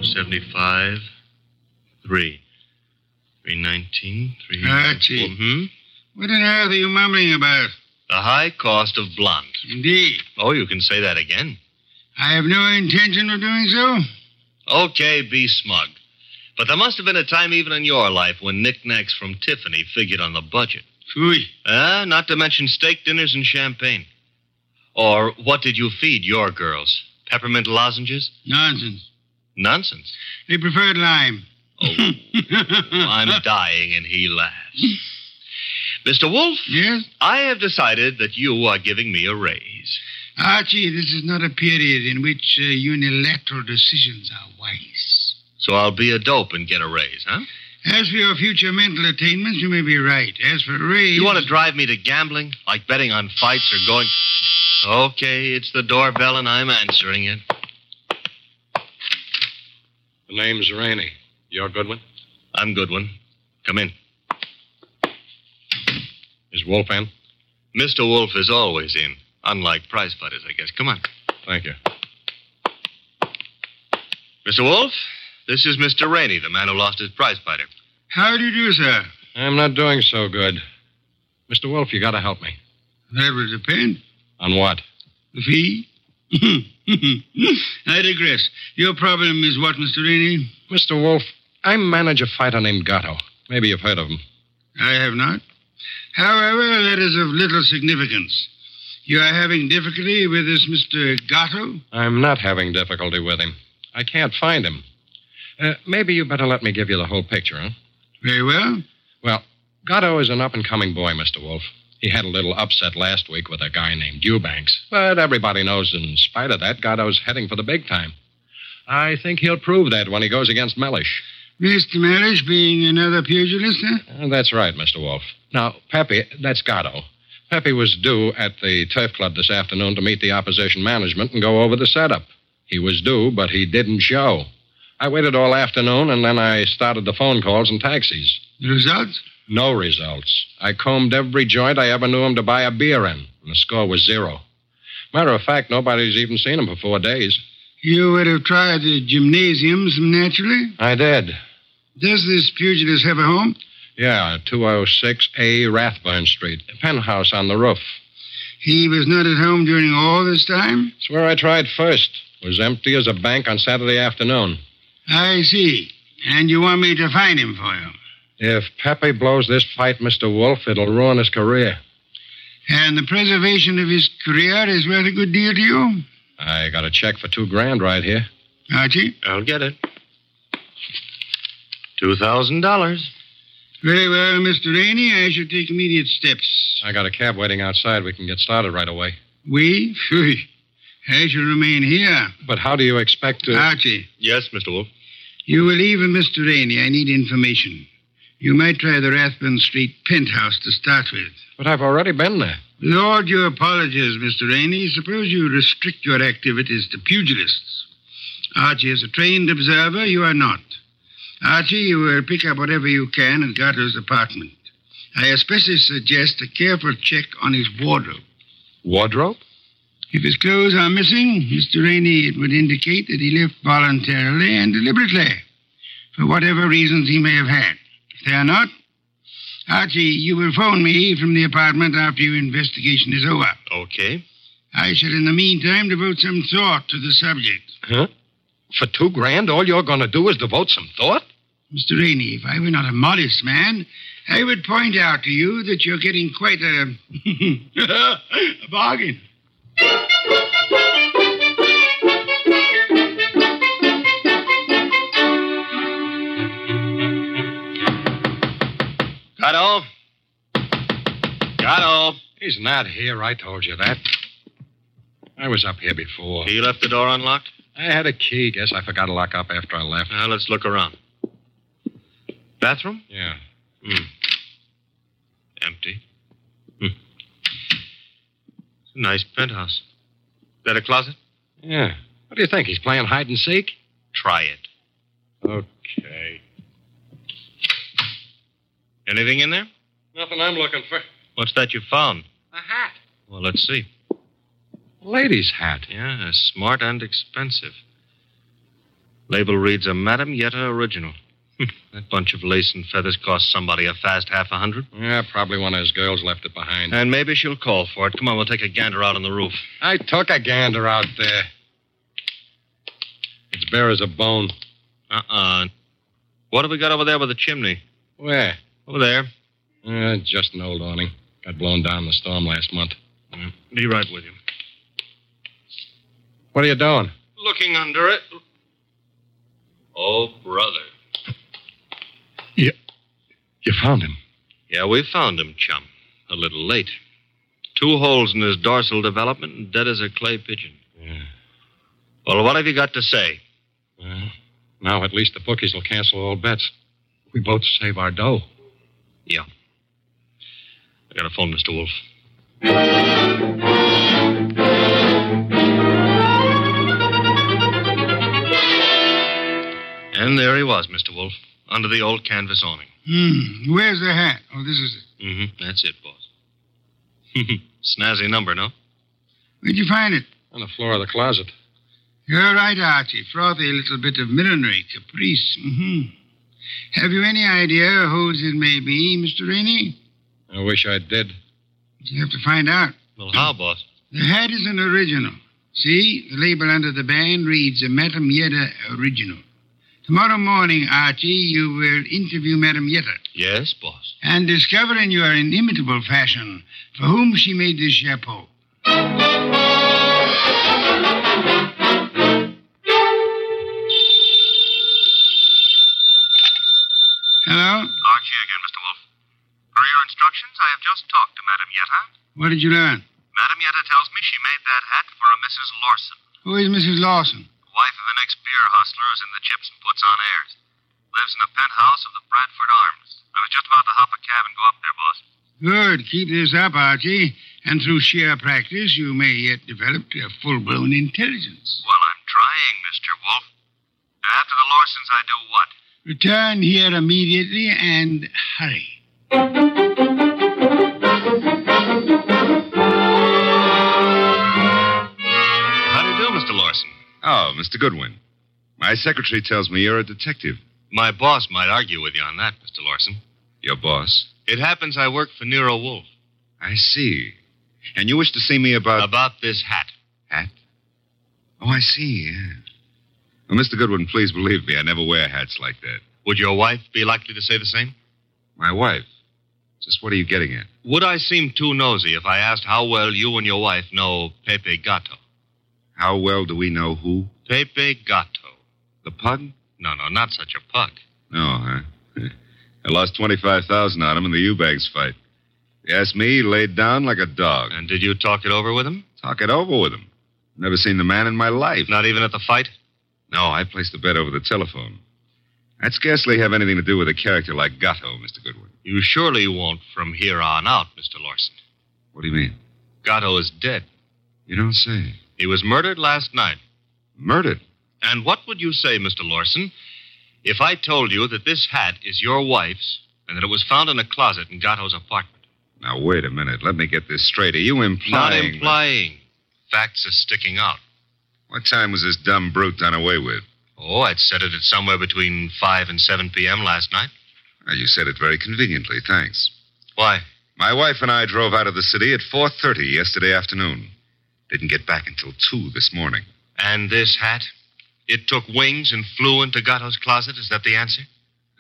Seventy-five, three, three nineteen, three. Archie. Hmm? What on earth are you mumbling about? The high cost of blonde. Indeed. Oh, you can say that again. I have no intention of doing so. Okay, be smug. But there must have been a time even in your life when knickknacks from Tiffany figured on the budget. Phooey. Ah, not to mention steak dinners and champagne. Or what did you feed your girls? Peppermint lozenges? Nonsense. Nonsense. They preferred lime. Oh, I'm dying, and he laughs. Mr. Wolfe? Yes? I have decided that you are giving me a raise. Archie, this is not a period in which uh, unilateral decisions are wise. So I'll be a dope and get a raise, huh? As for your future mental attainments, you may be right. As for a raise. You want to drive me to gambling? Like betting on fights or going. Okay, it's the doorbell and I'm answering it. The name's Rainey. You're Goodwin? I'm Goodwin. Come in. Is Wolfe in? Mr. Wolfe is always in, unlike prize fighters, I guess. Come on. Thank you. Mr. Wolfe, this is Mr. Rainey, the man who lost his prize fighter. How do you do, sir? I'm not doing so good. Mr. Wolfe, you gotta help me. That would depend. On what? The fee? I digress. Your problem is what, Mr. Rainey? Mr. Wolfe, I manage a fighter named Gatto. Maybe you've heard of him. I have not. However, that is of little significance. You are having difficulty with this Mr. Gatto? I'm not having difficulty with him. I can't find him. Uh, maybe you better let me give you the whole picture, huh? Very well. Well, Gatto is an up and coming boy, Mr. Wolfe. He had a little upset last week with a guy named Eubanks. But everybody knows, in spite of that, Gatto's heading for the big time. I think he'll prove that when he goes against Mellish. Mr. Mellish being another pugilist, huh? Uh, that's right, Mr. Wolfe. Now, Pepe, that's Gatto. Pepe was due at the turf club this afternoon to meet the opposition management and go over the setup. He was due, but he didn't show. I waited all afternoon, and then I started the phone calls and taxis. The results? No results. I combed every joint I ever knew him to buy a beer in, and the score was zero. Matter of fact, nobody's even seen him for four days. You would have tried the gymnasiums, naturally. I did. Does this pugilist have a home? Yeah, 206A Rathburn Street, a penthouse on the roof. He was not at home during all this time? It's where I tried first. Was empty as a bank on Saturday afternoon. I see. And you want me to find him for you? If Pepe blows this fight, Mr. Wolfe, it'll ruin his career. And the preservation of his career is worth a good deal to you? I got a check for two grand right here. Archie? I'll get it. Two thousand dollars. Very well, Mr. Rainey. I shall take immediate steps. I got a cab waiting outside. We can get started right away. We? Phew. I shall remain here. But how do you expect to. Archie, Yes, Mr. Wolfe. you will leave with Mr. Rainey. I need information. You might try the Rathburn Street penthouse to start with. But I've already been there. Lord, all due apologies, Mr. Rainey, suppose you restrict your activities to pugilists. Archie is a trained observer. You are not. Archie, you will pick up whatever you can at Gatto's apartment. I especially suggest a careful check on his wardrobe. Wardrobe? If his clothes are missing, Mr. Rainey, it would indicate that he left voluntarily and deliberately, for whatever reasons he may have had. If they are not, Archie, you will phone me from the apartment after your investigation is over. Okay. I shall, in the meantime, devote some thought to the subject. Huh? For two grand, all you're going to do is devote some thought? Mr. Rainey, if I were not a modest man, I would point out to you that you're getting quite a, a bargain. Gatto? Gatto? He's not here. I told you that. I was up here before. He left the door unlocked? I had a key. Guess I forgot to lock up after I left. Now, let's look around. Bathroom? Yeah. Hmm. Empty. Hmm. It's a nice penthouse. Is That a closet? Yeah. What do you think? He's playing hide and seek? Try it. Okay. Anything in there? Nothing I'm looking for. What's that you found? A hat. Well, let's see. A lady's hat. Yeah, smart and expensive. Label reads a Madame Yetta original. Hmm, that bunch of lace and feathers cost somebody a fast half a hundred. Yeah, probably one of his girls left it behind. And maybe she'll call for it. Come on, we'll take a gander out on the roof. I took a gander out there. It's bare as a bone. Uh-uh. What have we got over there with the chimney? Where? Over there. Uh, just an old awning. Got blown down in the storm last month. Mm, Be right with you. What are you doing? Looking under it. Oh, brother. You, you found him. Yeah, we found him, chum. A little late. Two holes in his dorsal development and dead as a clay pigeon. Yeah. Well, what have you got to say? Well, now at least the bookies will cancel all bets. We both save our dough. Yeah. I got to phone Mr. Wolfe. And there he was, Mr. Wolfe, under the old canvas awning. Hmm. Where's the hat? Oh, this is it. Mm-hmm. That's it, boss. Snazzy number, no? Where'd you find it? On the floor of the closet. You're right, Archie. Frothy little bit of millinery, caprice. Mm-hmm. Have you any idea whose it may be, Mr. Rainey? I wish I did. You have to find out. Well, how, boss? The hat is an original. See, the label under the band reads a Madame Yetta original. Tomorrow morning, Archie, you will interview Madame Yetta Yes, boss. and discover in your inimitable fashion for whom she made this chapeau. Hello? Archie again, Mr. Wolfe. Per your instructions, I have just talked to Madame Yetta. What did you learn? Madame Yetta tells me she made that hat for a Mrs. Lawson, Who is Mrs. Lawson? Wife of an ex-beer hustler who's in the chips and puts on airs. Lives in a penthouse of the Bradford Arms. I was just about to hop a cab and go up there, boss. Good. Keep this up, Archie. And through sheer practice, you may yet develop a full-blown intelligence. Well, I'm trying, Mr. Wolfe. And after the Lawsons, I do what? Return here immediately and hurry. Oh, Mr. Goodwin. My secretary tells me you're a detective. My boss might argue with you on that, Mr. Lawson. Your boss? It happens I work for Nero Wolfe. I see. And you wish to see me about. About this hat. Hat? Oh, I see, yeah. Well, Mr. Goodwin, please believe me, I never wear hats like that. Would your wife be likely to say the same? My wife? Just what are you getting at? Would I seem too nosy if I asked how well you and your wife know Pepe Gatto? How well do we know who? Pepe Gatto. The pug? No, no, not such a pug. No, huh? I lost 25000 on him in the Eubanks fight. You ask me, he laid down like a dog. And did you talk it over with him? Talk it over with him. Never seen the man in my life. Not even at the fight? No, I placed the bet over the telephone. I'd scarcely have anything to do with a character like Gatto, Mr. Goodwin. You surely won't from here on out, Mr. Lawson. What do you mean? Gatto is dead. You don't say. He was murdered last night. Murdered? And what would you say, Mr. Lawson, if I told you that this hat is your wife's and that it was found in a closet in Gatto's apartment? Now, wait a minute. Let me get this straight. Are you implying. Not implying. Facts are sticking out. What time was this dumb brute done away with? Oh, I'd set it at somewhere between 5 and 7 p.m. last night. Well, you said it very conveniently. Thanks. Why? My wife and I drove out of the city at 4.30 yesterday afternoon. Didn't get back until 2 this morning. And this hat? It took wings and flew into Gatto's closet? Is that the answer?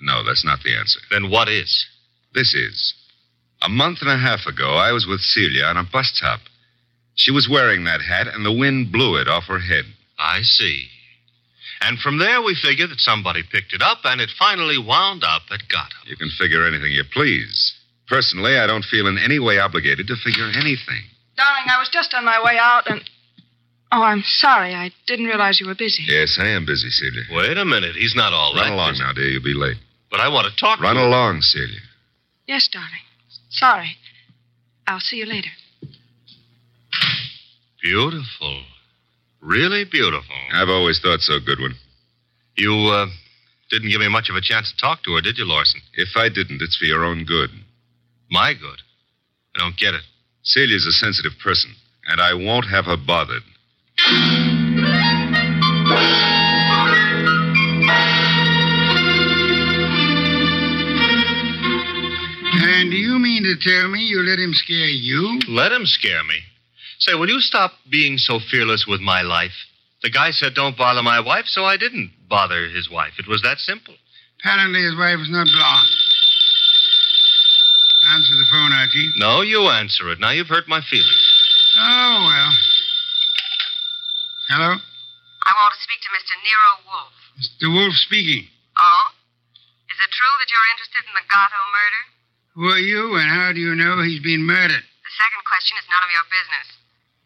No, that's not the answer. Then what is? This is. A month and a half ago, I was with Celia on a bus top. She was wearing that hat, and the wind blew it off her head. I see. And from there, we figure that somebody picked it up, and it finally wound up at Gatto. You can figure anything you please. Personally, I don't feel in any way obligated to figure anything. Darling, I was just on my way out and. Oh, I'm sorry. I didn't realize you were busy. Yes, I am busy, Celia. Wait a minute. He's not all Run that along busy. now, dear. You'll be late. But I want to talk Run to her. along, Celia. Yes, darling. Sorry. I'll see you later. Beautiful. Really beautiful. I've always thought so, Goodwin. You, uh, didn't give me much of a chance to talk to her, did you, Lawson? If I didn't, it's for your own good. My good. I don't get it. Celia's a sensitive person, and I won't have her bothered. And do you mean to tell me you let him scare you? Let him scare me. Say, will you stop being so fearless with my life? The guy said don't bother my wife, so I didn't bother his wife. It was that simple. Apparently his wife is not blonde. Answer the phone, Archie. No, you answer it. Now you've hurt my feelings. Oh, well. Hello? I want to speak to Mr. Nero Wolfe. Mr. Wolfe speaking. Oh? Is it true that you're interested in the Gatto murder? Who are you, and how do you know he's been murdered? The second question is none of your business.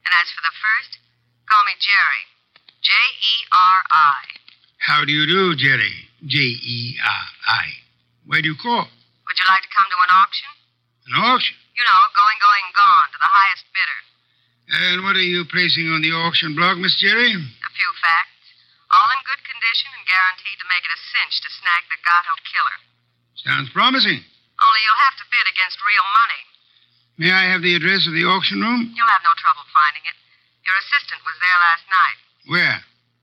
And as for the first, call me Jerry. J E R I. How do you do, Jerry? J E R I. Where do you call? Would you like to come to an auction? An auction? You know, going, going, gone to the highest bidder. And what are you placing on the auction block, Miss Jerry? A few facts. All in good condition and guaranteed to make it a cinch to snag the Gatto killer. Sounds promising. Only you'll have to bid against real money. May I have the address of the auction room? You'll have no trouble finding it. Your assistant was there last night. Where?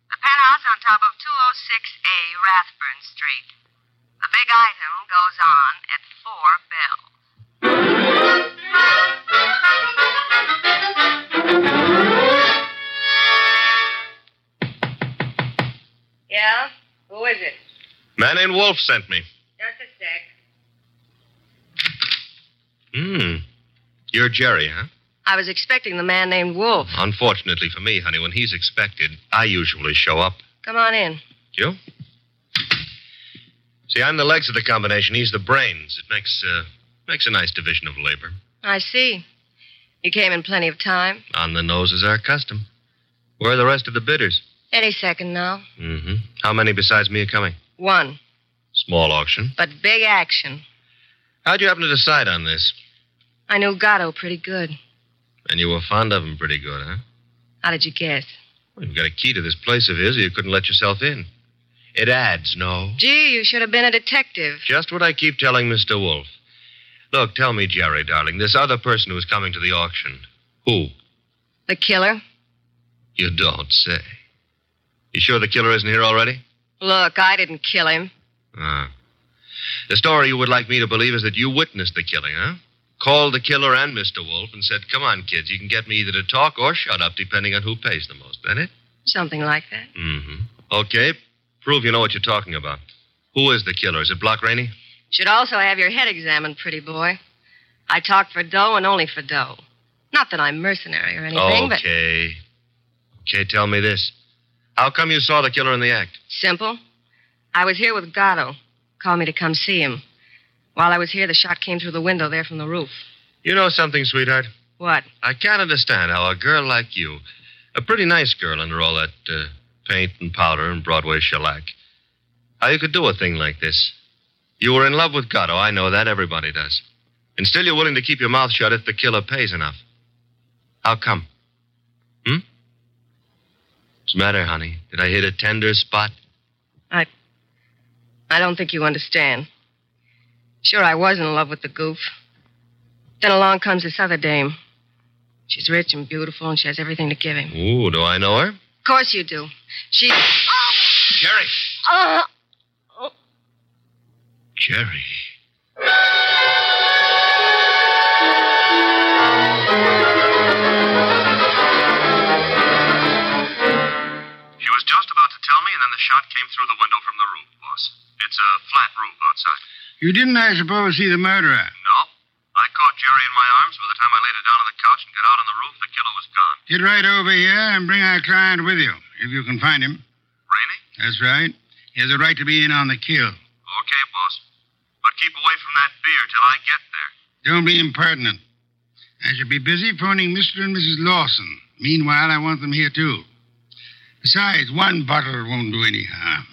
The penthouse on top of 206A Rathburn Street. The big item goes on at four bells. Yeah? Who is it? Man named Wolfe sent me. Just a sec. Hmm. You're Jerry, huh? I was expecting the man named Wolfe. Unfortunately for me, honey, when he's expected, I usually show up. Come on in. You? See, I'm the legs of the combination. He's the brains. It makes uh, makes a nice division of labor. I see. You came in plenty of time. On the nose is our custom. Where are the rest of the bidders? Any second now. Mm-hmm. How many besides me are coming? One. Small auction. But big action. How'd you happen to decide on this? I knew Gatto pretty good. And you were fond of him pretty good, huh? How did you guess? Well, you've got a key to this place of his, or you couldn't let yourself in. It adds, no? Gee, you should have been a detective. Just what I keep telling Mr. Wolfe. Look, tell me, Jerry, darling, this other person who's coming to the auction. Who? The killer? You don't say. You sure the killer isn't here already? Look, I didn't kill him. Ah. The story you would like me to believe is that you witnessed the killing, huh? Called the killer and Mr. Wolfe and said, Come on, kids, you can get me either to talk or shut up, depending on who pays the most. That it? Something like that. Mm-hmm. Okay. Prove you know what you're talking about. Who is the killer? Is it Brock Rainey? Should also have your head examined, pretty boy. I talk for dough and only for dough. Not that I'm mercenary or anything, but okay. Okay, tell me this. How come you saw the killer in the act? simple. I was here with Gatto. Called me to come see him. While I was here, the shot came through the window there from the roof. You know something, sweetheart? What? I can't understand how a girl like you, a pretty nice girl under all that uh, paint and powder and Broadway shellac, how you could do a thing like this. You were in love with Gatto. I know that. Everybody does. And still you're willing to keep your mouth shut if the killer pays enough. How come? Hmm? What's the matter, honey? Did I hit a tender spot? I. I don't think you understand. Sure, I was in love with the goof. Then along comes this other dame. She's rich and beautiful, and she has everything to give him. Ooh, do I know her? Of course you do. She. Jerry. Uh, Jerry. She was just about to tell me, and then the shot came through the window from the roof, boss. It's a flat roof outside. You didn't, I suppose, see the murderer. No. I caught Jerry in my arms. By the time I laid her down on the couch and got out on the roof, the killer was gone. Get right over here and bring our client with you, if you can find him. Rainey? That's right. He has a right to be in on the kill. Okay, boss. But keep away from that beer till I get there. Don't be impertinent. I shall be busy phoning Mr. and Mrs. Lawson. Meanwhile, I want them here, too. Besides, one bottle won't do any harm.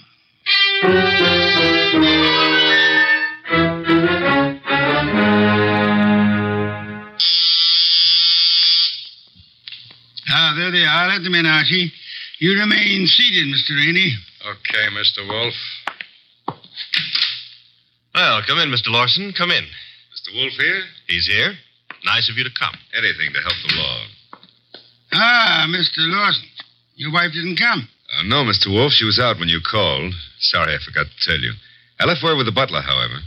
Ah, there they are. Let them in, Archie. You remain seated, Mr. Rainey. Okay, Mr. Wolfe. Well, come in, Mr. Lawson. Come in. Mr. Wolfe here? He's here. Nice of you to come. Anything to help the law. Ah, Mr. Lawson. Your wife didn't come. Uh, no, Mr. Wolfe. She was out when you called. Sorry, I forgot to tell you. I left word with the butler, however.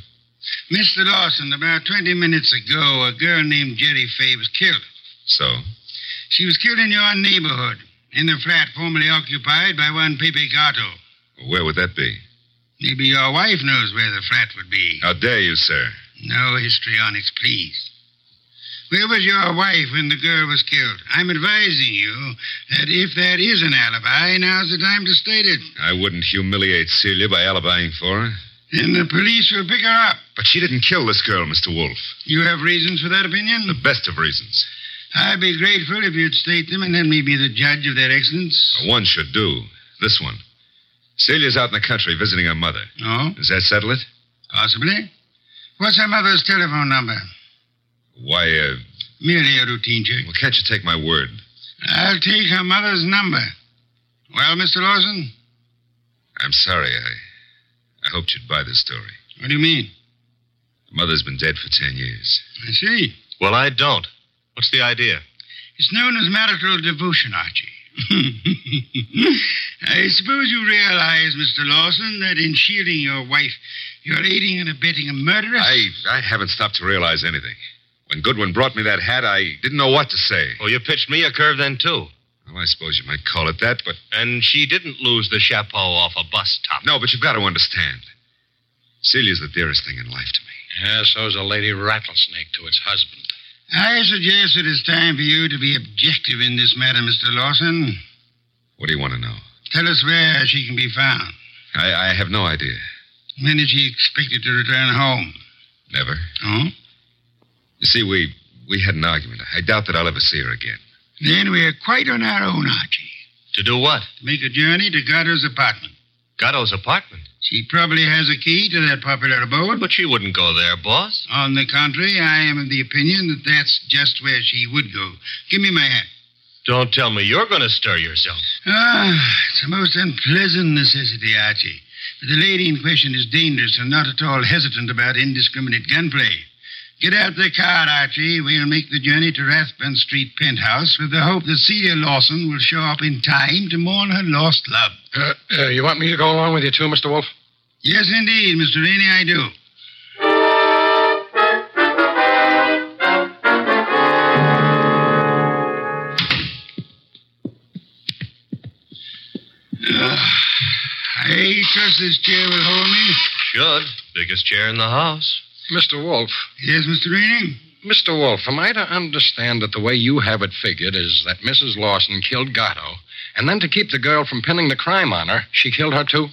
Mr. Lawson, about 20 minutes ago, a girl named Jerry Fay was killed. So? She was killed in your neighborhood, in the flat formerly occupied by one Pepe Gatto. Where would that be? Maybe your wife knows where the flat would be. How dare you, sir? No histrionics, please. Where was your wife when the girl was killed? I'm advising you that if there is an alibi, now's the time to state it. I wouldn't humiliate Celia by alibying for her. Then the police will pick her up. But she didn't kill this girl, Mr. Wolfe. You have reasons for that opinion? The best of reasons. I'd be grateful if you'd state them and let me be the judge of their excellence. One should do. This one. Celia's out in the country visiting her mother. No? Does that settle it? Possibly. What's her mother's telephone number? Why, uh. Merely a routine check. Well, can't you take my word? I'll take her mother's number. Well, Mr. Lawson? I'm sorry. I. I hoped you'd buy this story. What do you mean? The mother's been dead for ten years. I see. Well, I don't. What's the idea? It's known as marital devotion, Archie. I suppose you realize, Mr. Lawson, that in shielding your wife, you're aiding and abetting a murderer? I, I haven't stopped to realize anything. When Goodwin brought me that hat, I didn't know what to say. Oh, you pitched me a curve then, too. Well, I suppose you might call it that, but. And she didn't lose the chapeau off a bus top. No, but you've got to understand. Celia's the dearest thing in life to me. Yeah, so's a lady rattlesnake to its husband. I suggest it is time for you to be objective in this matter, Mr. Lawson. What do you want to know? Tell us where she can be found. I, I have no idea. When is she expected to return home? Never. Oh? You see, we we had an argument. I doubt that I'll ever see her again. Then we're quite on our own, Archie. To do what? To make a journey to Gatto's apartment. Gatto's apartment? She probably has a key to that popular abode. But she wouldn't go there, boss. On the contrary, I am of the opinion that that's just where she would go. Give me my hat. Don't tell me you're going to stir yourself. Ah, it's a most unpleasant necessity, Archie. But the lady in question is dangerous and not at all hesitant about indiscriminate gunplay. Get out the car, Archie. We'll make the journey to Rathbun Street penthouse with the hope that Celia Lawson will show up in time to mourn her lost love. Uh, uh, you want me to go along with you, too, Mr. Wolfe? Yes, indeed, Mr. Rainey, I do. Uh, I trust this chair will hold me. Should. Biggest chair in the house. Mr. Wolfe. Yes, Mr. Rainey? Mr. Wolfe, am I to understand that the way you have it figured is that Mrs. Lawson killed Gatto, and then to keep the girl from pinning the crime on her, she killed her too?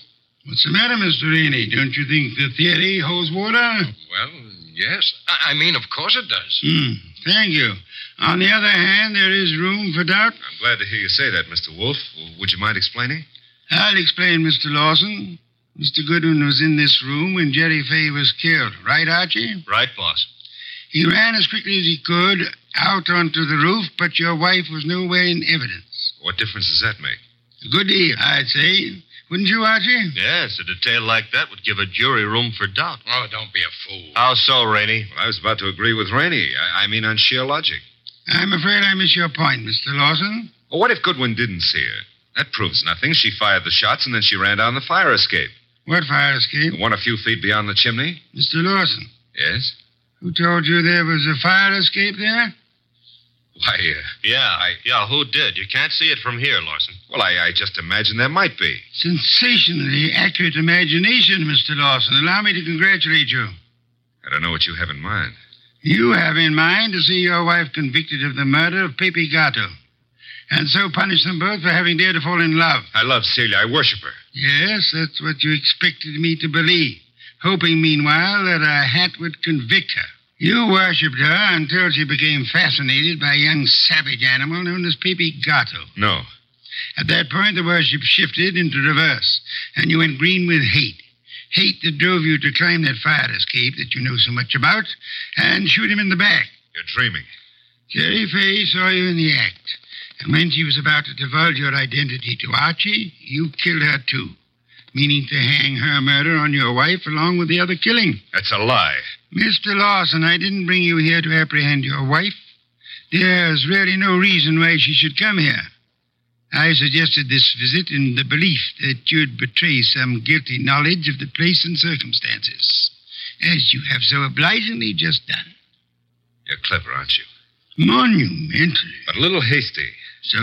What's the matter, Mr. Rainey? Don't you think the theory holds water? Well, yes. I, I mean, of course it does. Hmm. Thank you. On the other hand, there is room for doubt. I'm glad to hear you say that, Mr. Wolfe. Would you mind explaining? I'll explain, Mr. Lawson. Mr. Goodwin was in this room when Jerry Fay was killed. Right, Archie? Right, boss. He ran as quickly as he could out onto the roof, but your wife was nowhere in evidence. What difference does that make? A good deal, I'd say. Wouldn't you, Archie? Yes, a detail like that would give a jury room for doubt. Oh, don't be a fool. How so, Rainey? Well, I was about to agree with Rainey. I, I mean, on sheer logic. I'm afraid I miss your point, Mr. Lawson. Well, what if Goodwin didn't see her? That proves nothing. She fired the shots and then she ran down the fire escape. What fire escape? The one a few feet beyond the chimney? Mr. Lawson. Yes? Who told you there was a fire escape there? Why, uh, Yeah, I, yeah, who did? You can't see it from here, Lawson. well, I, I just imagine there might be. Sensationally accurate imagination, Mr. Lawson. Allow me to congratulate you. I don't know what you have in mind. You have in mind to see your wife convicted of the murder of Pepe Gatto, and so punish them both for having dared to fall in love. I love Celia. I worship her. Yes, that's what you expected me to believe, hoping meanwhile that a hat would convict her. You worshipped her until she became fascinated by a young savage animal known as Pepe Gatto. No. At that point, the worship shifted into reverse, and you went green with hate. Hate that drove you to climb that fire escape that you know so much about and shoot him in the back. You're dreaming. Jerry Fay saw you in the act, And when she was about to divulge your identity to Archie, you killed her too, meaning to hang her murder on your wife along with the other killing. That's a lie. Mr. Lawson, I didn't bring you here to apprehend your wife. There's really no reason why she should come here. I suggested this visit in the belief that you'd betray some guilty knowledge of the place and circumstances, as you have so obligingly just done. You're clever, aren't you? Monumental. But a little hasty. So,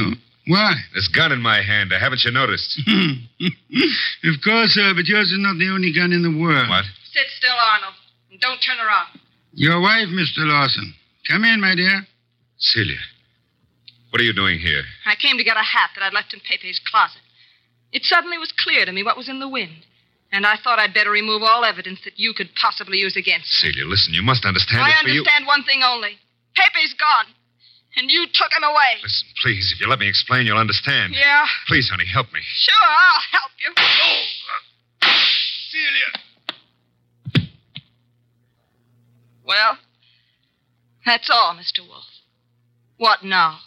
why? This gun in my hand, uh, haven't you noticed? of course, sir, but yours is not the only gun in the world. What? Sit still, Arnold, and don't turn around. Your wife, Mr. Lawson. Come in, my dear. Celia, what are you doing here? I came to get a hat that I'd left in Pepe's closet. It suddenly was clear to me what was in the wind. And I thought I'd better remove all evidence that you could possibly use against me. Celia, listen, you must understand I it's for you. understand one thing only. Pepe's gone. And you took him away. Listen, please, if you let me explain, you'll understand. Yeah. Please, honey, help me. Sure, I'll help you. Celia. Well, that's all, Mr. Wolfe. What now?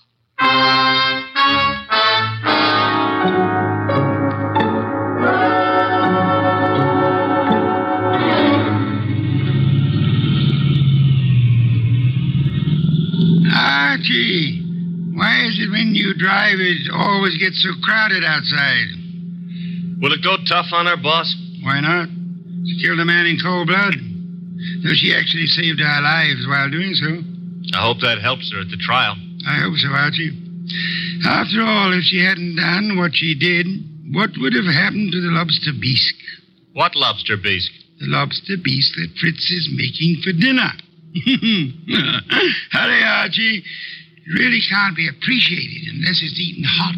You drive it always gets so crowded outside? Will it go tough on her, boss? Why not? She killed a man in cold blood. Though she actually saved our lives while doing so. I hope that helps her at the trial. I hope so, Archie. After all, if she hadn't done what she did, what would have happened to the lobster bisque? What lobster bisque? The lobster bisque that Fritz is making for dinner. Hurry, Archie. Really can't be appreciated unless it's eaten hot.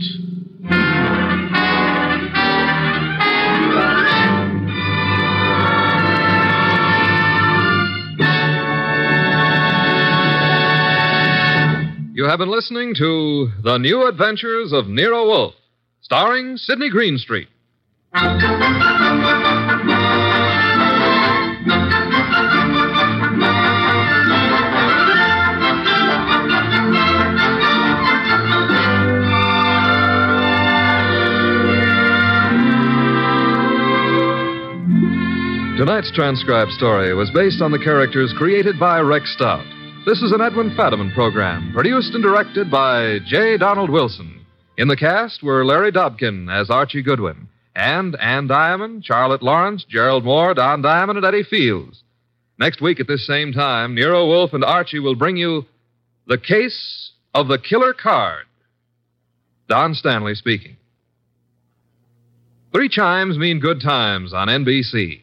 You have been listening to The New Adventures of Nero Wolfe, starring Sidney Greenstreet. Tonight's transcribed story was based on the characters created by Rex Stout. This is an Edwin Fadiman program, produced and directed by J. Donald Wilson. In the cast were Larry Dobkin as Archie Goodwin, and Ann Diamond, Charlotte Lawrence, Gerald Moore, Don Diamond, and Eddie Fields. Next week at this same time, Nero Wolfe and Archie will bring you The Case of the Killer Card. Don Stanley speaking. Three chimes mean good times on NBC.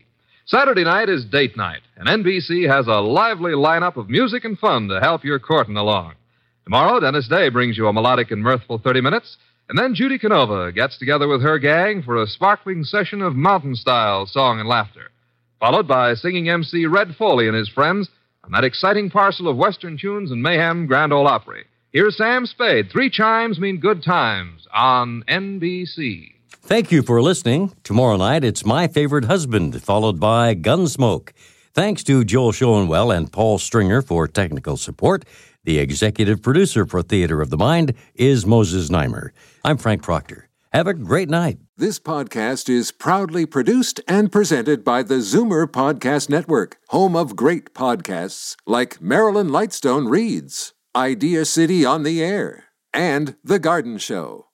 Saturday night is date night, and NBC has a lively lineup of music and fun to help your courting along. Tomorrow, Dennis Day brings you a melodic and mirthful 30 minutes, and then Judy Canova gets together with her gang for a sparkling session of mountain style song and laughter, followed by singing MC Red Foley and his friends on that exciting parcel of Western tunes and mayhem Grand Ole Opry. Here's Sam Spade. Three chimes mean good times on NBC. Thank you for listening. Tomorrow night, it's My Favorite Husband, followed by Gunsmoke. Thanks to Joel Schoenwell and Paul Stringer for technical support. The executive producer for Theater of the Mind is Moses Neimer. I'm Frank Proctor. Have a great night. This podcast is proudly produced and presented by the Zoomer Podcast Network, home of great podcasts like Marilyn Lightstone Reads, Idea City on the Air, and The Garden Show.